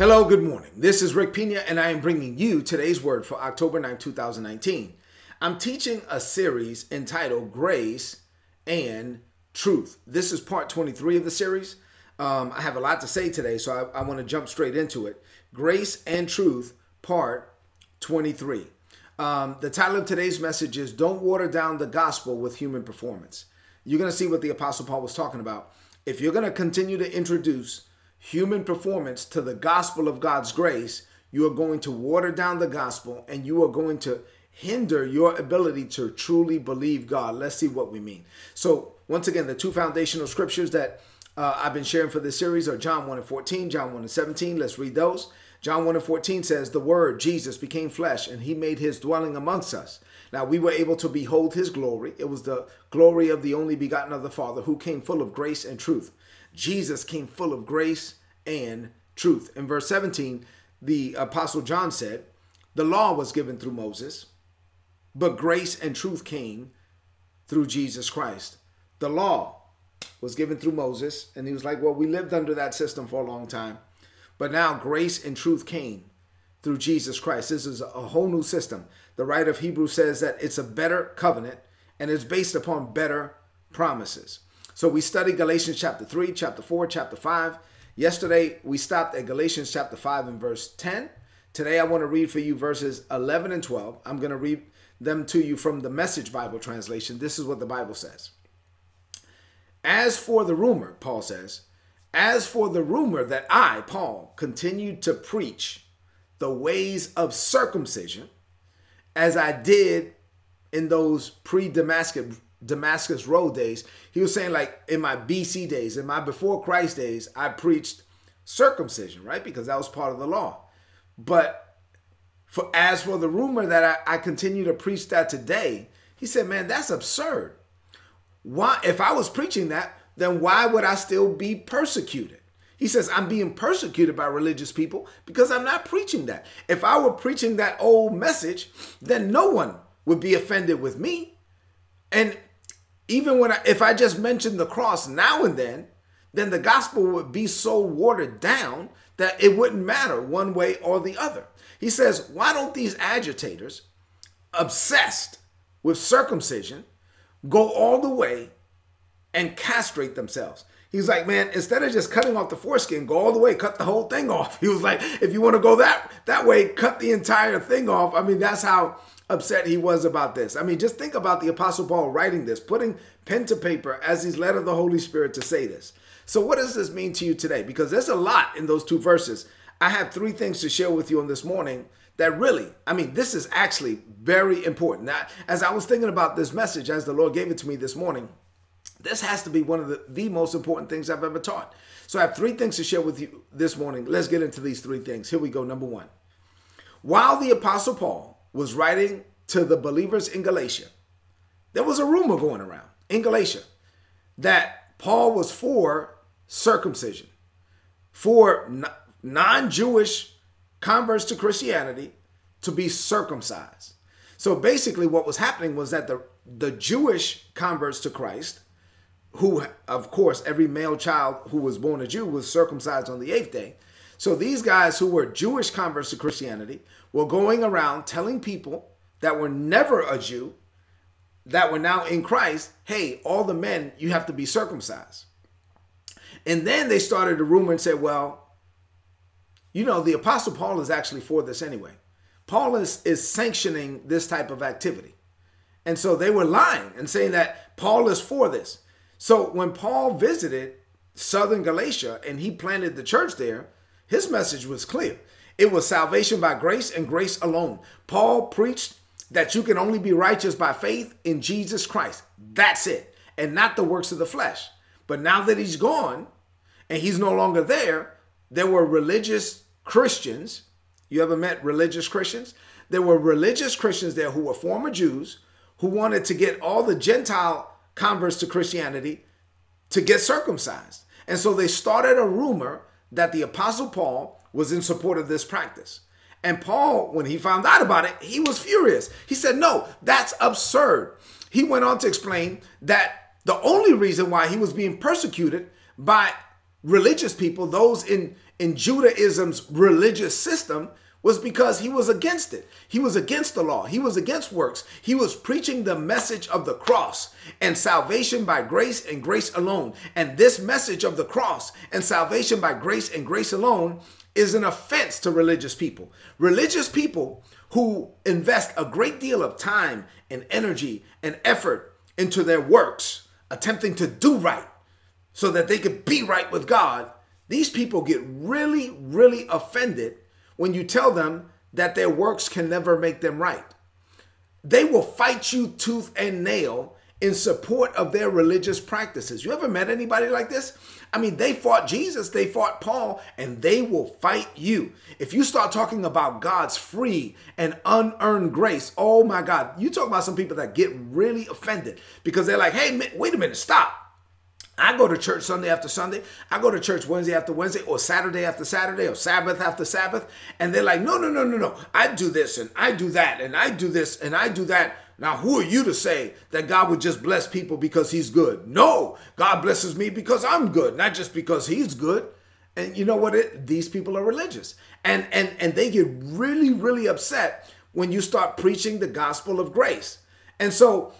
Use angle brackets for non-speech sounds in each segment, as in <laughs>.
Hello, good morning. This is Rick Pina, and I am bringing you today's word for October 9, 2019. I'm teaching a series entitled Grace and Truth. This is part 23 of the series. Um, I have a lot to say today, so I, I want to jump straight into it. Grace and Truth, part 23. Um, the title of today's message is Don't Water Down the Gospel with Human Performance. You're going to see what the Apostle Paul was talking about. If you're going to continue to introduce human performance to the gospel of God's grace, you are going to water down the gospel and you are going to hinder your ability to truly believe God. Let's see what we mean. So, once again, the two foundational scriptures that uh, I've been sharing for this series are John 1 and 14, John 1 and 17. Let's read those. John 1 and 14 says, The Word, Jesus, became flesh and he made his dwelling amongst us. Now we were able to behold his glory. It was the glory of the only begotten of the Father who came full of grace and truth. Jesus came full of grace and truth. In verse 17, the Apostle John said, The law was given through Moses, but grace and truth came through Jesus Christ. The law was given through Moses, and he was like, Well, we lived under that system for a long time, but now grace and truth came through Jesus Christ. This is a whole new system. The writer of Hebrews says that it's a better covenant and it's based upon better promises. So we studied Galatians chapter 3, chapter 4, chapter 5. Yesterday we stopped at Galatians chapter 5 and verse 10. Today I want to read for you verses 11 and 12. I'm going to read them to you from the Message Bible translation. This is what the Bible says. As for the rumor, Paul says, as for the rumor that I, Paul, continued to preach the ways of circumcision as I did in those pre Damascus Damascus Road days. He was saying, like, in my BC days, in my before Christ days, I preached circumcision, right? Because that was part of the law. But for as for the rumor that I, I continue to preach that today, he said, man, that's absurd. Why if I was preaching that, then why would I still be persecuted? He says, I'm being persecuted by religious people because I'm not preaching that. If I were preaching that old message, then no one would be offended with me. And even when I, if I just mentioned the cross now and then, then the gospel would be so watered down that it wouldn't matter one way or the other. He says, why don't these agitators, obsessed with circumcision, go all the way and castrate themselves? He's like, man, instead of just cutting off the foreskin, go all the way, cut the whole thing off. <laughs> He was like, if you want to go that that way, cut the entire thing off. I mean, that's how upset he was about this. I mean, just think about the Apostle Paul writing this, putting pen to paper as he's led of the Holy Spirit to say this. So, what does this mean to you today? Because there's a lot in those two verses. I have three things to share with you on this morning that really, I mean, this is actually very important. Now, as I was thinking about this message, as the Lord gave it to me this morning, this has to be one of the, the most important things I've ever taught. So I have three things to share with you this morning. Let's get into these three things. Here we go. Number one. While the Apostle Paul was writing to the believers in Galatia, there was a rumor going around in Galatia that Paul was for circumcision, for non Jewish converts to Christianity to be circumcised. So basically, what was happening was that the, the Jewish converts to Christ who, of course, every male child who was born a Jew was circumcised on the eighth day. So these guys who were Jewish converts to Christianity were going around telling people that were never a Jew, that were now in Christ, hey, all the men, you have to be circumcised. And then they started a rumor and said, well, you know, the Apostle Paul is actually for this anyway. Paul is, is sanctioning this type of activity. And so they were lying and saying that Paul is for this. So when Paul visited southern Galatia and he planted the church there, his message was clear. It was salvation by grace and grace alone. Paul preached that you can only be righteous by faith in Jesus Christ. That's it, and not the works of the flesh. But now that he's gone and he's no longer there, there were religious Christians. You ever met religious Christians? There were religious Christians there who were former Jews who wanted to get all the Gentile converts to Christianity to get circumcised. And so they started a rumor that the Apostle Paul was in support of this practice. And Paul, when he found out about it, he was furious. He said, No, that's absurd. He went on to explain that the only reason why he was being persecuted by religious people, those in, in Judaism's religious system, was because he was against it. He was against the law. He was against works. He was preaching the message of the cross and salvation by grace and grace alone. And this message of the cross and salvation by grace and grace alone is an offense to religious people. Religious people who invest a great deal of time and energy and effort into their works, attempting to do right so that they could be right with God, these people get really, really offended when you tell them that their works can never make them right. They will fight you tooth and nail in support of their religious practices. You ever met anybody like this? I mean, they fought Jesus, they fought Paul, and they will fight you. If you start talking about God's free and unearned grace, oh my God, you talk about some people that get really offended because they're like, hey, wait a minute, stop. I go to church Sunday after Sunday. I go to church Wednesday after Wednesday or Saturday after Saturday or Sabbath after Sabbath. And they're like, no, no, no, no, no. I do this and I do that and I do this and I do that. Now, who are you to say that God would just bless people because he's good? No, God blesses me because I'm good, not just because he's good. And you know what? It, these people are religious. And, and, and they get really, really upset when you start preaching the gospel of grace. And so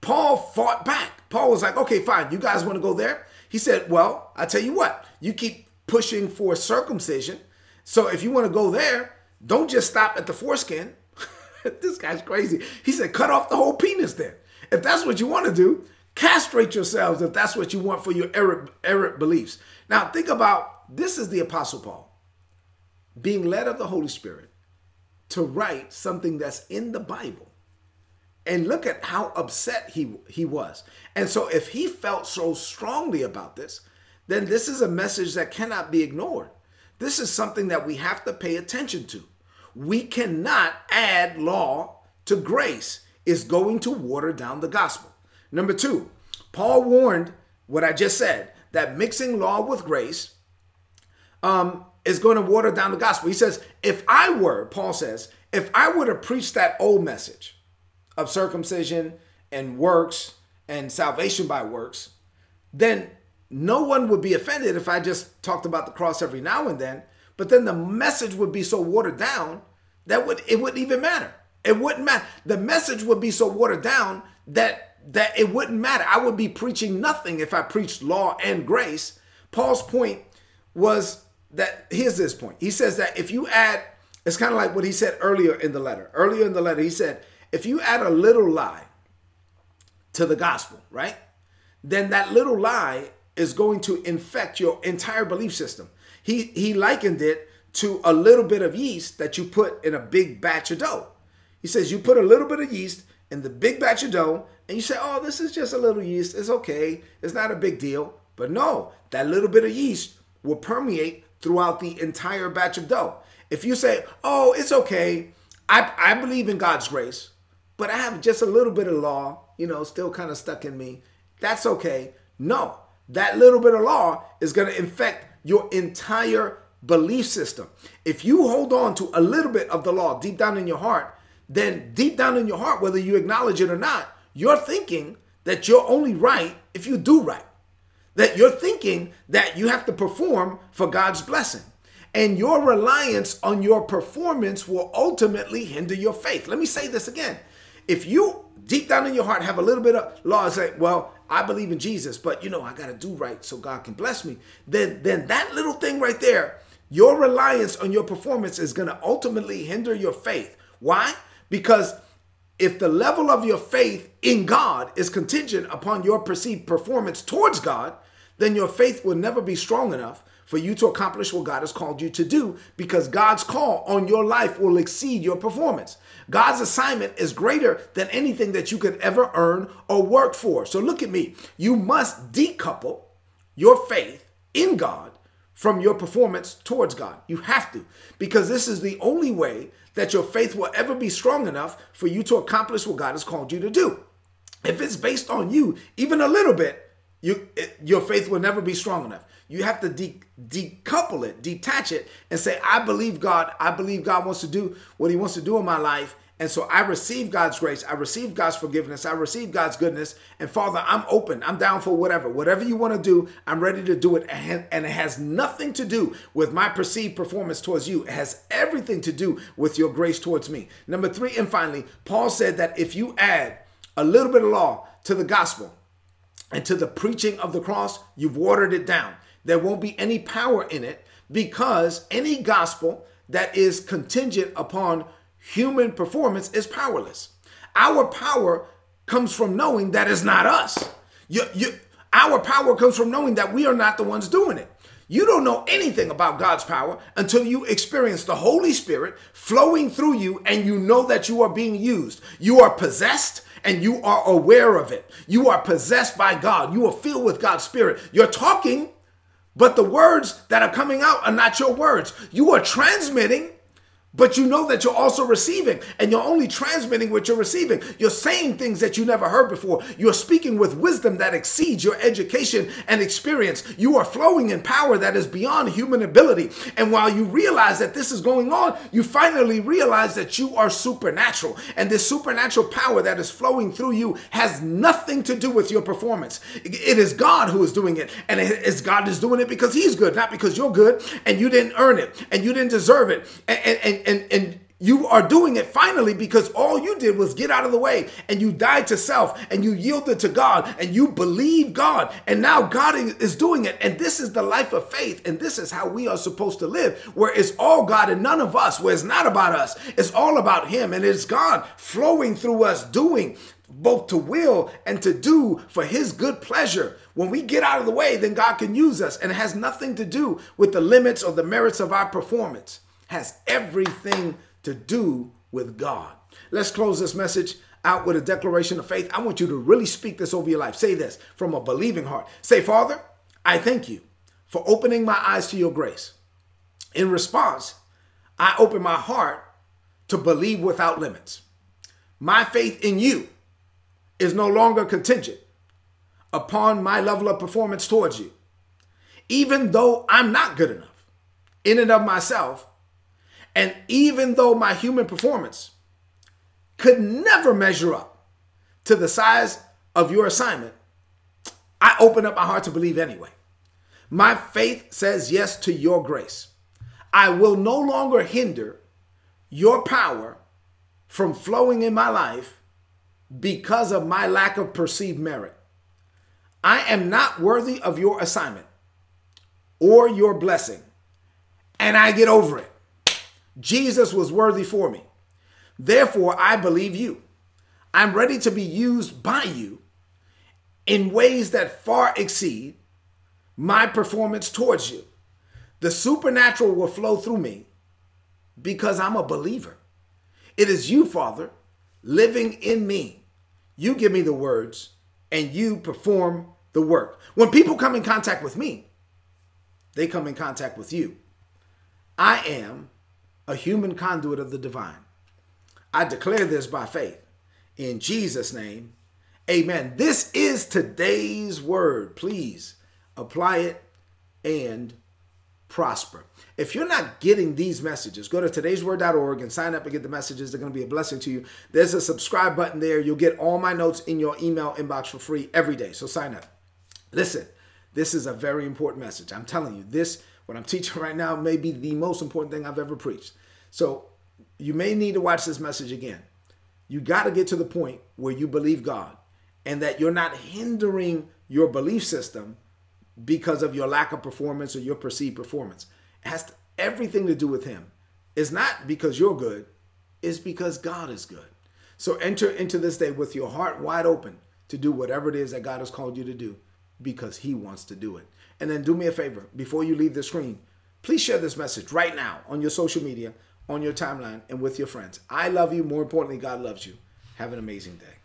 Paul fought back. Paul was like, okay, fine, you guys want to go there? He said, well, I tell you what, you keep pushing for circumcision. So if you want to go there, don't just stop at the foreskin. <laughs> this guy's crazy. He said, cut off the whole penis then. If that's what you want to do, castrate yourselves if that's what you want for your errant, errant beliefs. Now, think about this is the Apostle Paul being led of the Holy Spirit to write something that's in the Bible and look at how upset he he was. And so if he felt so strongly about this, then this is a message that cannot be ignored. This is something that we have to pay attention to. We cannot add law to grace. Is going to water down the gospel. Number 2, Paul warned what I just said that mixing law with grace um, is going to water down the gospel. He says, if I were, Paul says, if I were to preach that old message, of circumcision and works and salvation by works, then no one would be offended if I just talked about the cross every now and then. But then the message would be so watered down that would it wouldn't even matter. It wouldn't matter. The message would be so watered down that that it wouldn't matter. I would be preaching nothing if I preached law and grace. Paul's point was that here's this point. He says that if you add, it's kind of like what he said earlier in the letter. Earlier in the letter, he said, if you add a little lie to the gospel, right? Then that little lie is going to infect your entire belief system. He he likened it to a little bit of yeast that you put in a big batch of dough. He says you put a little bit of yeast in the big batch of dough and you say, "Oh, this is just a little yeast. It's okay. It's not a big deal." But no, that little bit of yeast will permeate throughout the entire batch of dough. If you say, "Oh, it's okay. I I believe in God's grace but I have just a little bit of law, you know, still kind of stuck in me. That's okay. No, that little bit of law is going to infect your entire belief system. If you hold on to a little bit of the law deep down in your heart, then deep down in your heart, whether you acknowledge it or not, you're thinking that you're only right if you do right. That you're thinking that you have to perform for God's blessing. And your reliance on your performance will ultimately hinder your faith. Let me say this again. If you deep down in your heart have a little bit of law say, well, I believe in Jesus, but you know, I got to do right so God can bless me, then then that little thing right there, your reliance on your performance is going to ultimately hinder your faith. Why? Because if the level of your faith in God is contingent upon your perceived performance towards God, then your faith will never be strong enough for you to accomplish what God has called you to do because God's call on your life will exceed your performance. God's assignment is greater than anything that you could ever earn or work for. So look at me. You must decouple your faith in God from your performance towards God. You have to, because this is the only way that your faith will ever be strong enough for you to accomplish what God has called you to do. If it's based on you, even a little bit, you, it, your faith will never be strong enough. You have to de- decouple it, detach it, and say, I believe God. I believe God wants to do what He wants to do in my life. And so I receive God's grace. I receive God's forgiveness. I receive God's goodness. And Father, I'm open. I'm down for whatever. Whatever you want to do, I'm ready to do it. And it has nothing to do with my perceived performance towards you. It has everything to do with your grace towards me. Number three, and finally, Paul said that if you add a little bit of law to the gospel and to the preaching of the cross, you've watered it down. There won't be any power in it because any gospel that is contingent upon human performance is powerless. Our power comes from knowing that it's not us. You, you, our power comes from knowing that we are not the ones doing it. You don't know anything about God's power until you experience the Holy Spirit flowing through you and you know that you are being used. You are possessed and you are aware of it. You are possessed by God. You are filled with God's Spirit. You're talking, but the words that are coming out are not your words. You are transmitting but you know that you're also receiving, and you're only transmitting what you're receiving. You're saying things that you never heard before. You're speaking with wisdom that exceeds your education and experience. You are flowing in power that is beyond human ability. And while you realize that this is going on, you finally realize that you are supernatural. And this supernatural power that is flowing through you has nothing to do with your performance. It is God who is doing it. And it's God is doing it because He's good, not because you're good and you didn't earn it and you didn't deserve it. and, and, and and you are doing it finally because all you did was get out of the way and you died to self and you yielded to God and you believe God. And now God is doing it. And this is the life of faith. And this is how we are supposed to live where it's all God and none of us where it's not about us. It's all about him. And it's God flowing through us doing both to will and to do for his good pleasure. When we get out of the way, then God can use us. And it has nothing to do with the limits or the merits of our performance has everything to do with God. Let's close this message out with a declaration of faith. I want you to really speak this over your life. Say this from a believing heart. Say, Father, I thank you for opening my eyes to your grace. In response, I open my heart to believe without limits. My faith in you is no longer contingent upon my level of performance towards you. Even though I'm not good enough in and of myself, and even though my human performance could never measure up to the size of your assignment, I open up my heart to believe anyway. My faith says yes to your grace. I will no longer hinder your power from flowing in my life because of my lack of perceived merit. I am not worthy of your assignment or your blessing, and I get over it. Jesus was worthy for me. Therefore, I believe you. I'm ready to be used by you in ways that far exceed my performance towards you. The supernatural will flow through me because I'm a believer. It is you, Father, living in me. You give me the words and you perform the work. When people come in contact with me, they come in contact with you. I am a human conduit of the divine. I declare this by faith. In Jesus' name, amen. This is today's word. Please apply it and prosper. If you're not getting these messages, go to today'sword.org and sign up and get the messages. They're going to be a blessing to you. There's a subscribe button there. You'll get all my notes in your email inbox for free every day. So sign up. Listen, this is a very important message. I'm telling you, this what I'm <laughs> teaching right now may be the most important thing I've ever preached. So you may need to watch this message again. You got to get to the point where you believe God and that you're not hindering your belief system because of your lack of performance or your perceived performance. It has everything to do with Him. It's not because you're good, it's because God is good. So enter into this day with your heart wide open to do whatever it is that God has called you to do because He wants to do it. And then do me a favor before you leave the screen, please share this message right now on your social media, on your timeline, and with your friends. I love you. More importantly, God loves you. Have an amazing day.